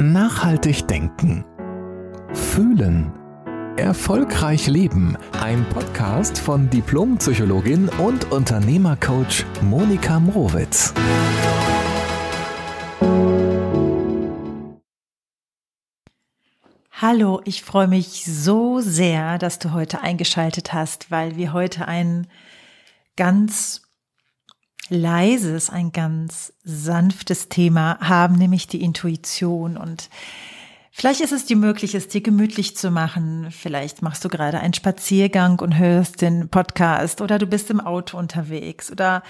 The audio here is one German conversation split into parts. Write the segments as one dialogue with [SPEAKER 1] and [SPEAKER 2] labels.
[SPEAKER 1] Nachhaltig denken. Fühlen. Erfolgreich leben. Ein Podcast von Diplompsychologin und Unternehmercoach Monika Mrowitz.
[SPEAKER 2] Hallo, ich freue mich so sehr, dass du heute eingeschaltet hast, weil wir heute ein ganz leises, ein ganz sanftes Thema haben, nämlich die Intuition. Und vielleicht ist es dir möglich, es dir gemütlich zu machen. Vielleicht machst du gerade einen Spaziergang und hörst den Podcast oder du bist im Auto unterwegs oder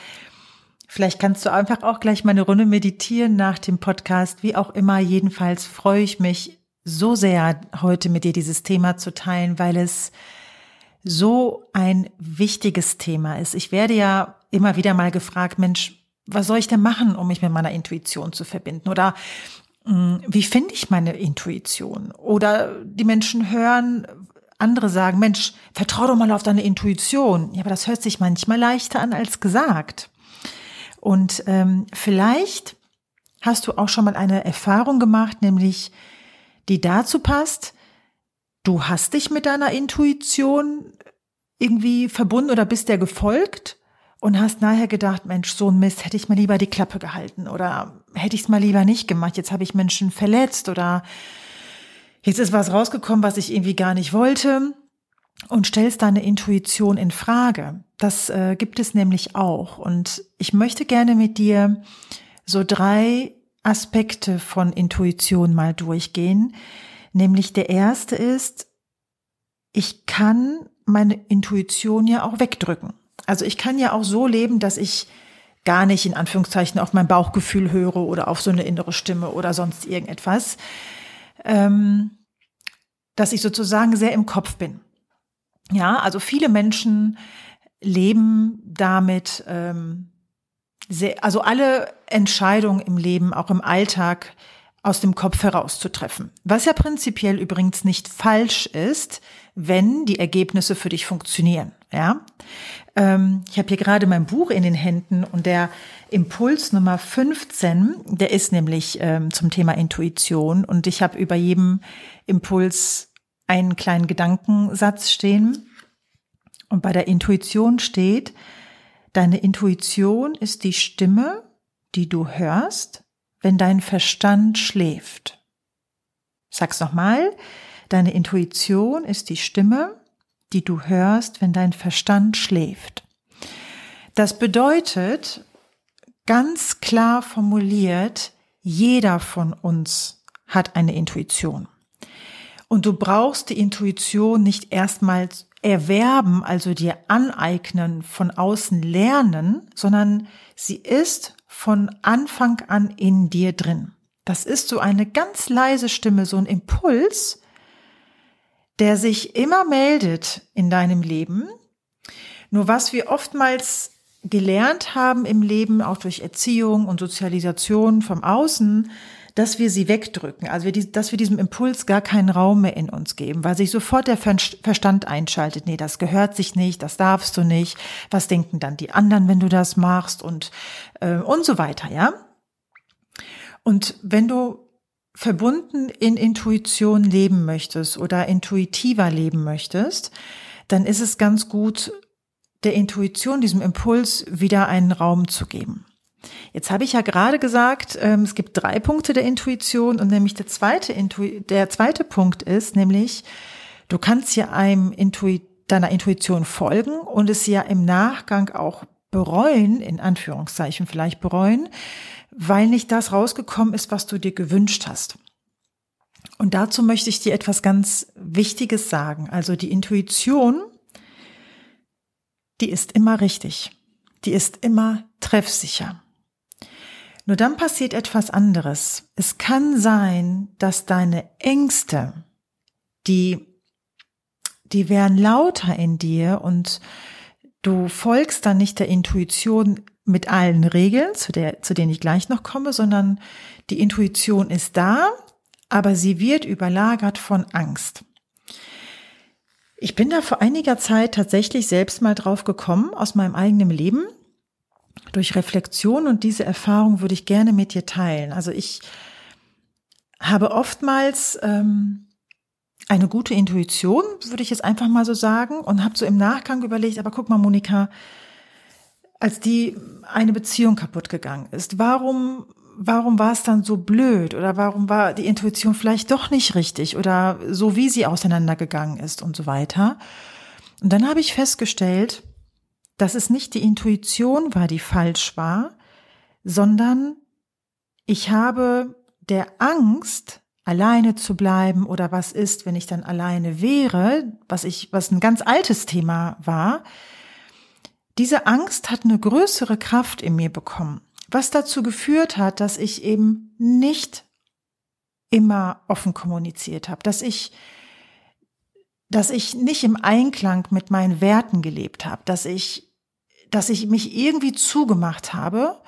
[SPEAKER 2] vielleicht kannst du einfach auch gleich mal eine Runde meditieren nach dem Podcast. Wie auch immer, jedenfalls freue ich mich so sehr, heute mit dir dieses Thema zu teilen, weil es so ein wichtiges Thema ist. Ich werde ja immer wieder mal gefragt, Mensch, was soll ich denn machen, um mich mit meiner Intuition zu verbinden? Oder hm, wie finde ich meine Intuition? Oder die Menschen hören, andere sagen, Mensch, vertrau doch mal auf deine Intuition. Ja, aber das hört sich manchmal leichter an als gesagt. Und ähm, vielleicht hast du auch schon mal eine Erfahrung gemacht, nämlich die dazu passt, du hast dich mit deiner Intuition irgendwie verbunden oder bist der gefolgt und hast nachher gedacht, Mensch, so ein Mist, hätte ich mal lieber die Klappe gehalten oder hätte ich es mal lieber nicht gemacht, jetzt habe ich Menschen verletzt oder jetzt ist was rausgekommen, was ich irgendwie gar nicht wollte und stellst deine Intuition in Frage. Das äh, gibt es nämlich auch und ich möchte gerne mit dir so drei Aspekte von Intuition mal durchgehen. Nämlich der erste ist, ich kann meine Intuition ja auch wegdrücken. Also ich kann ja auch so leben, dass ich gar nicht in Anführungszeichen auf mein Bauchgefühl höre oder auf so eine innere Stimme oder sonst irgendetwas, ähm, dass ich sozusagen sehr im Kopf bin. Ja, also viele Menschen leben damit, ähm, sehr, also alle Entscheidungen im Leben, auch im Alltag, aus dem Kopf herauszutreffen. Was ja prinzipiell übrigens nicht falsch ist, wenn die Ergebnisse für dich funktionieren. Ja, ähm, ich habe hier gerade mein Buch in den Händen und der Impuls Nummer 15, der ist nämlich ähm, zum Thema Intuition und ich habe über jedem Impuls einen kleinen Gedankensatz stehen und bei der Intuition steht, deine Intuition ist die Stimme, die du hörst, wenn dein Verstand schläft. Sag's nochmal. Deine Intuition ist die Stimme, die du hörst, wenn dein Verstand schläft. Das bedeutet, ganz klar formuliert, jeder von uns hat eine Intuition. Und du brauchst die Intuition nicht erstmals erwerben, also dir aneignen, von außen lernen, sondern sie ist von Anfang an in dir drin. Das ist so eine ganz leise Stimme, so ein Impuls, der sich immer meldet in deinem Leben. Nur was wir oftmals gelernt haben im Leben, auch durch Erziehung und Sozialisation vom Außen, dass wir sie wegdrücken, also dass wir diesem Impuls gar keinen Raum mehr in uns geben, weil sich sofort der Verstand einschaltet. Nee, das gehört sich nicht, das darfst du nicht. Was denken dann die anderen, wenn du das machst und äh, und so weiter, ja? Und wenn du verbunden in Intuition leben möchtest oder intuitiver leben möchtest, dann ist es ganz gut, der Intuition, diesem Impuls wieder einen Raum zu geben. Jetzt habe ich ja gerade gesagt, ähm, es gibt drei Punkte der Intuition und nämlich der zweite, Intu der zweite Punkt ist nämlich, du kannst ja einem Intuit deiner Intuition folgen und es ja im Nachgang auch bereuen, in Anführungszeichen vielleicht bereuen, weil nicht das rausgekommen ist, was du dir gewünscht hast. Und dazu möchte ich dir etwas ganz Wichtiges sagen. Also die Intuition, die ist immer richtig. Die ist immer treffsicher. Nur dann passiert etwas anderes. Es kann sein, dass deine Ängste, die, die werden lauter in dir und du folgst dann nicht der Intuition mit allen Regeln, zu, der, zu denen ich gleich noch komme, sondern die Intuition ist da, aber sie wird überlagert von Angst. Ich bin da vor einiger Zeit tatsächlich selbst mal drauf gekommen aus meinem eigenen Leben durch Reflexion und diese Erfahrung würde ich gerne mit dir teilen. Also ich habe oftmals ähm, eine gute Intuition, würde ich jetzt einfach mal so sagen, und habe so im Nachgang überlegt, aber guck mal, Monika, als die eine Beziehung kaputt gegangen ist, warum warum war es dann so blöd oder warum war die Intuition vielleicht doch nicht richtig oder so wie sie auseinandergegangen ist und so weiter. Und dann habe ich festgestellt, dass es nicht die Intuition war, die falsch war, sondern ich habe der Angst, alleine zu bleiben oder was ist, wenn ich dann alleine wäre, was ich, was ein ganz altes Thema war, diese Angst hat eine größere Kraft in mir bekommen, was dazu geführt hat, dass ich eben nicht immer offen kommuniziert habe, dass ich dass ich nicht im Einklang mit meinen Werten gelebt habe, dass ich dass ich mich irgendwie zugemacht habe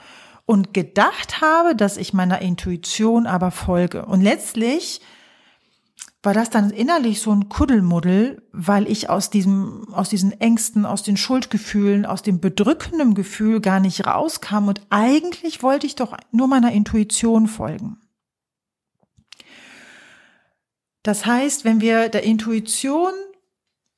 [SPEAKER 2] und gedacht habe, dass ich meiner Intuition aber folge. Und letztlich war das dann innerlich so ein Kuddelmuddel, weil ich aus diesem, aus diesen Ängsten, aus den Schuldgefühlen, aus dem bedrückenden Gefühl gar nicht rauskam und eigentlich wollte ich doch nur meiner Intuition folgen. Das heißt, wenn wir der Intuition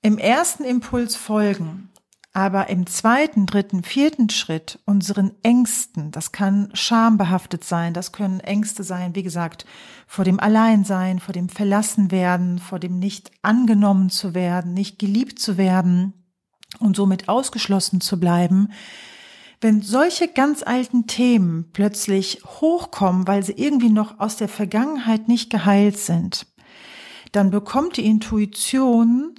[SPEAKER 2] im ersten Impuls folgen, aber im zweiten, dritten, vierten Schritt unseren Ängsten, das kann schambehaftet sein, das können Ängste sein, wie gesagt, vor dem Alleinsein, vor dem Verlassenwerden, vor dem nicht angenommen zu werden, nicht geliebt zu werden und somit ausgeschlossen zu bleiben. Wenn solche ganz alten Themen plötzlich hochkommen, weil sie irgendwie noch aus der Vergangenheit nicht geheilt sind, dann bekommt die Intuition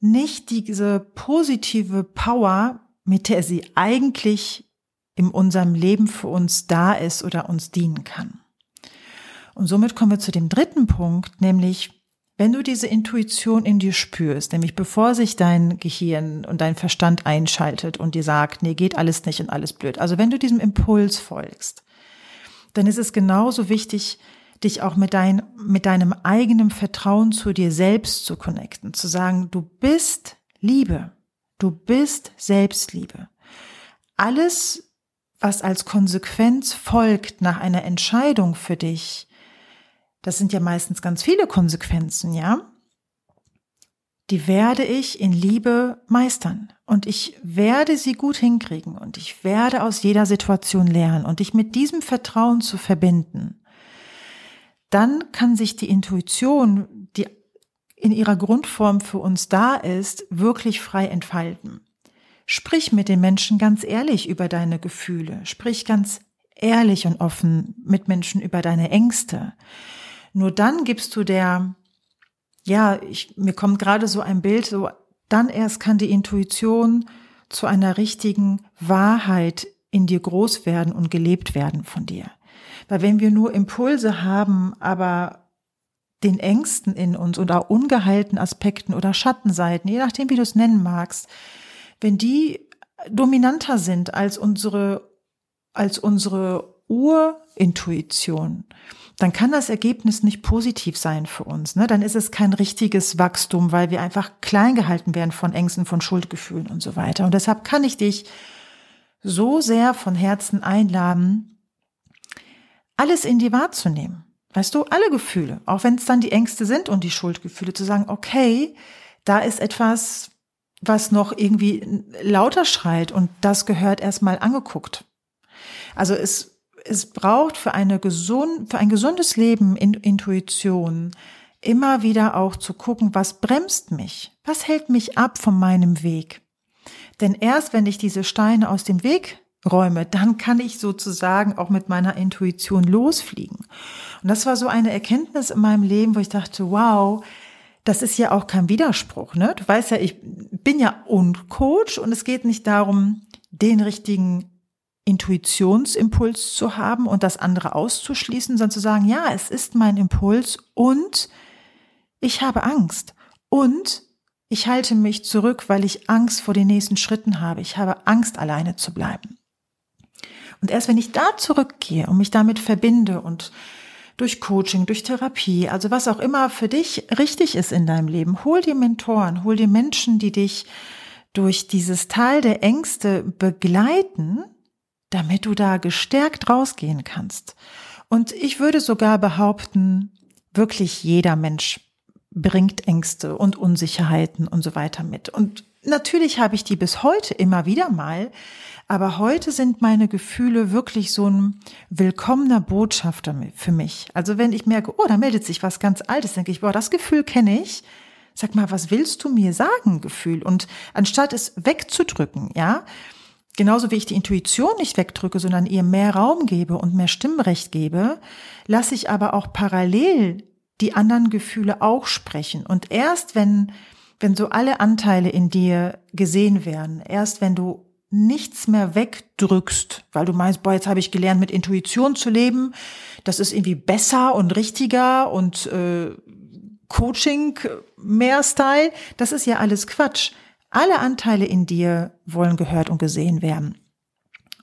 [SPEAKER 2] nicht diese positive Power, mit der sie eigentlich in unserem Leben für uns da ist oder uns dienen kann. Und somit kommen wir zu dem dritten Punkt, nämlich wenn du diese Intuition in dir spürst, nämlich bevor sich dein Gehirn und dein Verstand einschaltet und dir sagt, nee, geht alles nicht und alles blöd. Also wenn du diesem Impuls folgst, dann ist es genauso wichtig, dich auch mit, dein, mit deinem eigenen Vertrauen zu dir selbst zu connecten, zu sagen, du bist Liebe, du bist Selbstliebe. Alles, was als Konsequenz folgt nach einer Entscheidung für dich, das sind ja meistens ganz viele Konsequenzen, ja? Die werde ich in Liebe meistern und ich werde sie gut hinkriegen und ich werde aus jeder Situation lernen und dich mit diesem Vertrauen zu verbinden dann kann sich die Intuition, die in ihrer Grundform für uns da ist, wirklich frei entfalten. Sprich mit den Menschen ganz ehrlich über deine Gefühle. Sprich ganz ehrlich und offen mit Menschen über deine Ängste. Nur dann gibst du der, ja, ich, mir kommt gerade so ein Bild, so, dann erst kann die Intuition zu einer richtigen Wahrheit in dir groß werden und gelebt werden von dir. Weil wenn wir nur Impulse haben, aber den Ängsten in uns oder ungeheilten Aspekten oder Schattenseiten, je nachdem, wie du es nennen magst, wenn die dominanter sind als unsere, als unsere Urintuition, dann kann das Ergebnis nicht positiv sein für uns. Ne? Dann ist es kein richtiges Wachstum, weil wir einfach klein gehalten werden von Ängsten, von Schuldgefühlen und so weiter. Und deshalb kann ich dich so sehr von Herzen einladen, alles in dir wahrzunehmen. Weißt du, alle Gefühle, auch wenn es dann die Ängste sind und die Schuldgefühle, zu sagen, okay, da ist etwas, was noch irgendwie lauter schreit und das gehört erstmal angeguckt. Also es, es braucht für eine gesund, für ein gesundes Leben in Intuition immer wieder auch zu gucken, was bremst mich? Was hält mich ab von meinem Weg? Denn erst wenn ich diese Steine aus dem Weg räume, dann kann ich sozusagen auch mit meiner Intuition losfliegen. Und das war so eine Erkenntnis in meinem Leben, wo ich dachte, wow, das ist ja auch kein Widerspruch. Ne? Du weißt ja, ich bin ja Uncoach und es geht nicht darum, den richtigen Intuitionsimpuls zu haben und das andere auszuschließen, sondern zu sagen, ja, es ist mein Impuls und ich habe Angst und ich halte mich zurück, weil ich Angst vor den nächsten Schritten habe. Ich habe Angst, alleine zu bleiben. Und erst wenn ich da zurückgehe und mich damit verbinde und durch Coaching, durch Therapie, also was auch immer für dich richtig ist in deinem Leben, hol dir Mentoren, hol dir Menschen, die dich durch dieses Teil der Ängste begleiten, damit du da gestärkt rausgehen kannst. Und ich würde sogar behaupten, wirklich jeder Mensch bringt Ängste und Unsicherheiten und so weiter mit. Und natürlich habe ich die bis heute immer wieder mal, aber heute sind meine Gefühle wirklich so ein willkommener Botschafter für mich. Also wenn ich merke, oh, da meldet sich was ganz Altes, denke ich, boah, das Gefühl kenne ich. Sag mal, was willst du mir sagen, Gefühl? Und anstatt es wegzudrücken, ja, genauso wie ich die Intuition nicht wegdrücke, sondern ihr mehr Raum gebe und mehr Stimmrecht gebe, lasse ich aber auch parallel die anderen Gefühle auch sprechen. Und erst wenn, wenn so alle Anteile in dir gesehen werden, erst wenn du nichts mehr wegdrückst, weil du meinst, boah, jetzt habe ich gelernt, mit Intuition zu leben, das ist irgendwie besser und richtiger und äh, Coaching mehr Style, das ist ja alles Quatsch. Alle Anteile in dir wollen gehört und gesehen werden.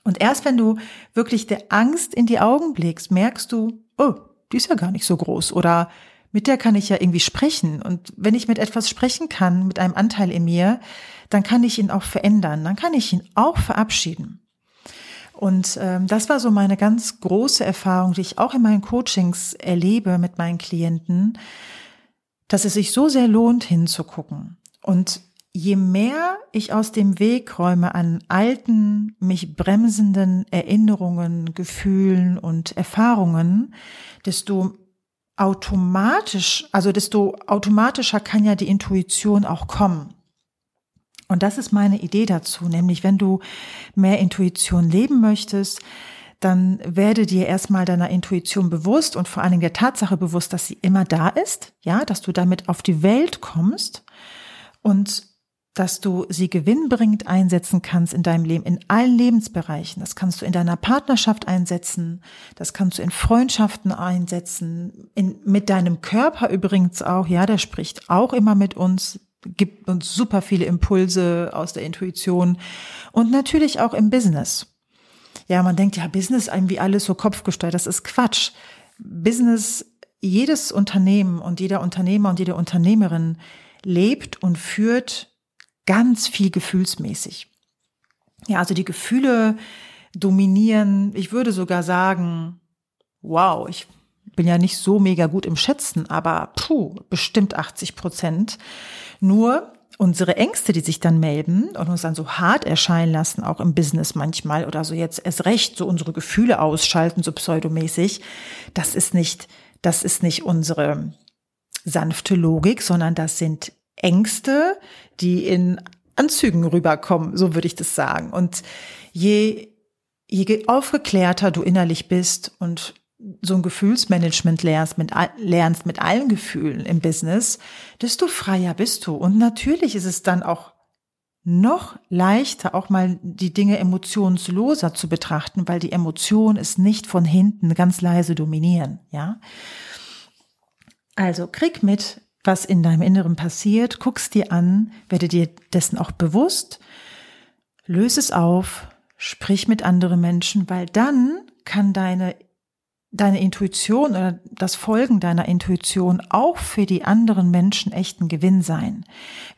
[SPEAKER 2] Und erst wenn du wirklich der Angst in die Augen blickst, merkst du, oh, die ist ja gar nicht so groß oder mit der kann ich ja irgendwie sprechen. Und wenn ich mit etwas sprechen kann, mit einem Anteil in mir, dann kann ich ihn auch verändern, dann kann ich ihn auch verabschieden. Und ähm, das war so meine ganz große Erfahrung, die ich auch in meinen Coachings erlebe mit meinen Klienten, dass es sich so sehr lohnt, hinzugucken. Und je mehr ich aus dem Weg räume an alten, mich bremsenden Erinnerungen, Gefühlen und Erfahrungen, desto automatisch, also desto automatischer kann ja die Intuition auch kommen. Und das ist meine Idee dazu, nämlich wenn du mehr Intuition leben möchtest, dann werde dir erstmal deiner Intuition bewusst und vor allen Dingen der Tatsache bewusst, dass sie immer da ist, ja, dass du damit auf die Welt kommst und dass du sie gewinnbringend einsetzen kannst in deinem Leben, in allen Lebensbereichen. Das kannst du in deiner Partnerschaft einsetzen, das kannst du in Freundschaften einsetzen, in, mit deinem Körper übrigens auch, ja, der spricht auch immer mit uns, gibt uns super viele Impulse aus der Intuition und natürlich auch im Business. Ja, man denkt ja, Business irgendwie alles so kopfgesteuert, das ist Quatsch. Business, jedes Unternehmen und jeder Unternehmer und jede Unternehmerin lebt und führt ganz viel gefühlsmäßig. Ja, also die Gefühle dominieren. Ich würde sogar sagen, wow, ich bin ja nicht so mega gut im Schätzen, aber puh, bestimmt 80 Prozent. Nur unsere Ängste, die sich dann melden und uns dann so hart erscheinen lassen, auch im Business manchmal oder so jetzt erst recht so unsere Gefühle ausschalten, so pseudomäßig, das ist nicht, das ist nicht unsere sanfte Logik, sondern das sind Ängste, die in Anzügen rüberkommen, so würde ich das sagen. Und je, je aufgeklärter du innerlich bist und so ein Gefühlsmanagement lernst mit, lernst mit allen Gefühlen im Business, desto freier bist du. Und natürlich ist es dann auch noch leichter, auch mal die Dinge emotionsloser zu betrachten, weil die Emotion ist nicht von hinten ganz leise dominieren, ja. Also krieg mit, was in deinem Inneren passiert, guckst dir an, werde dir dessen auch bewusst, löse es auf, sprich mit anderen Menschen, weil dann kann deine deine Intuition oder das Folgen deiner Intuition auch für die anderen Menschen echten Gewinn sein.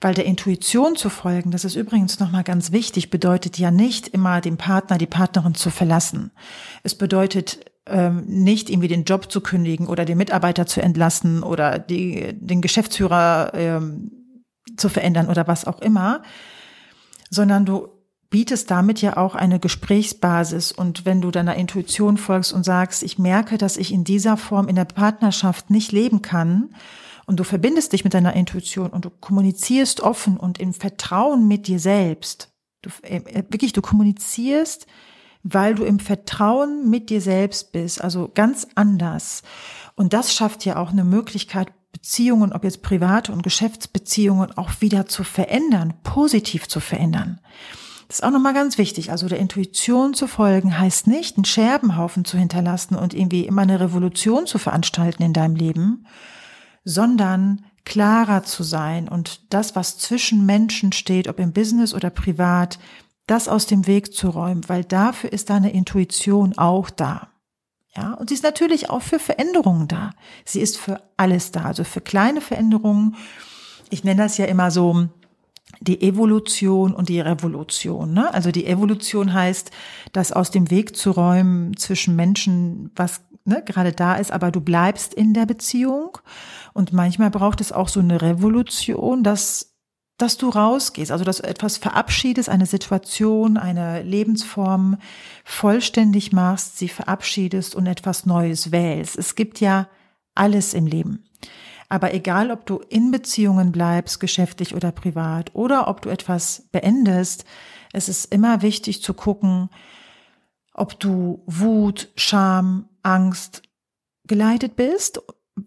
[SPEAKER 2] Weil der Intuition zu folgen, das ist übrigens nochmal ganz wichtig, bedeutet ja nicht immer den Partner, die Partnerin zu verlassen. Es bedeutet ähm, nicht irgendwie den Job zu kündigen oder den Mitarbeiter zu entlassen oder die, den Geschäftsführer ähm, zu verändern oder was auch immer, sondern du bietest damit ja auch eine Gesprächsbasis. Und wenn du deiner Intuition folgst und sagst, ich merke, dass ich in dieser Form in der Partnerschaft nicht leben kann, und du verbindest dich mit deiner Intuition und du kommunizierst offen und im Vertrauen mit dir selbst. Du, äh, wirklich, du kommunizierst weil du im Vertrauen mit dir selbst bist, also ganz anders. Und das schafft ja auch eine Möglichkeit, Beziehungen, ob jetzt private und Geschäftsbeziehungen, auch wieder zu verändern, positiv zu verändern. Das ist auch nochmal ganz wichtig. Also der Intuition zu folgen heißt nicht, einen Scherbenhaufen zu hinterlassen und irgendwie immer eine Revolution zu veranstalten in deinem Leben, sondern klarer zu sein und das, was zwischen Menschen steht, ob im Business oder privat, das aus dem Weg zu räumen, weil dafür ist deine Intuition auch da. Ja, und sie ist natürlich auch für Veränderungen da. Sie ist für alles da, also für kleine Veränderungen. Ich nenne das ja immer so die Evolution und die Revolution. Ne? Also die Evolution heißt, das aus dem Weg zu räumen zwischen Menschen, was ne, gerade da ist, aber du bleibst in der Beziehung. Und manchmal braucht es auch so eine Revolution, dass dass du rausgehst, also dass du etwas verabschiedest, eine Situation, eine Lebensform vollständig machst, sie verabschiedest und etwas Neues wählst. Es gibt ja alles im Leben. Aber egal, ob du in Beziehungen bleibst, geschäftlich oder privat, oder ob du etwas beendest, es ist immer wichtig zu gucken, ob du Wut, Scham, Angst geleitet bist,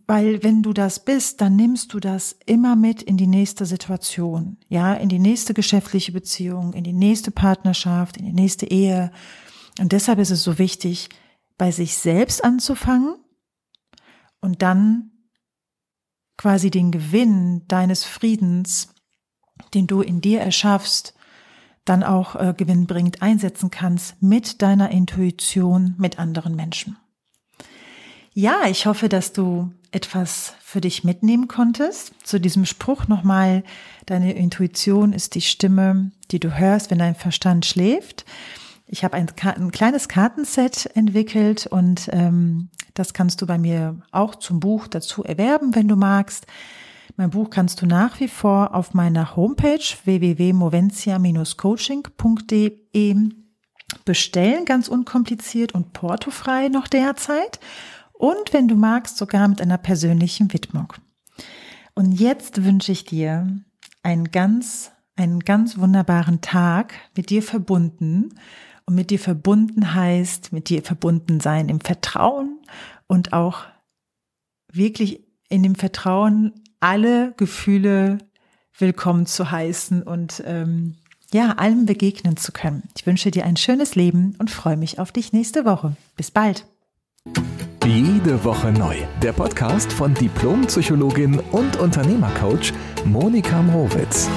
[SPEAKER 2] weil wenn du das bist, dann nimmst du das immer mit in die nächste Situation, ja, in die nächste geschäftliche Beziehung, in die nächste Partnerschaft, in die nächste Ehe. Und deshalb ist es so wichtig, bei sich selbst anzufangen und dann quasi den Gewinn deines Friedens, den du in dir erschaffst, dann auch äh, gewinnbringend einsetzen kannst mit deiner Intuition mit anderen Menschen. Ja, ich hoffe, dass du etwas für dich mitnehmen konntest. Zu diesem Spruch nochmal, deine Intuition ist die Stimme, die du hörst, wenn dein Verstand schläft. Ich habe ein, ein, kleines Kartenset entwickelt und ähm, das kannst du bei mir auch zum Buch dazu erwerben, wenn du magst. Mein Buch kannst du nach wie vor auf meiner Homepage www.movencia-coaching.de bestellen, ganz unkompliziert und portofrei noch derzeit. Und wenn du magst, sogar mit einer persönlichen Widmung. Und jetzt wünsche ich dir einen ganz, einen ganz wunderbaren Tag mit dir verbunden und mit dir verbunden heißt, mit dir verbunden sein im Vertrauen und auch wirklich in dem Vertrauen alle Gefühle willkommen zu heißen und ähm, ja, allem begegnen zu können. Ich wünsche dir ein schönes Leben und freue mich auf dich nächste Woche. Bis bald.
[SPEAKER 1] Jede Woche neu. Der Podcast von Diplompsychologin und Unternehmercoach Monika Mrowitz.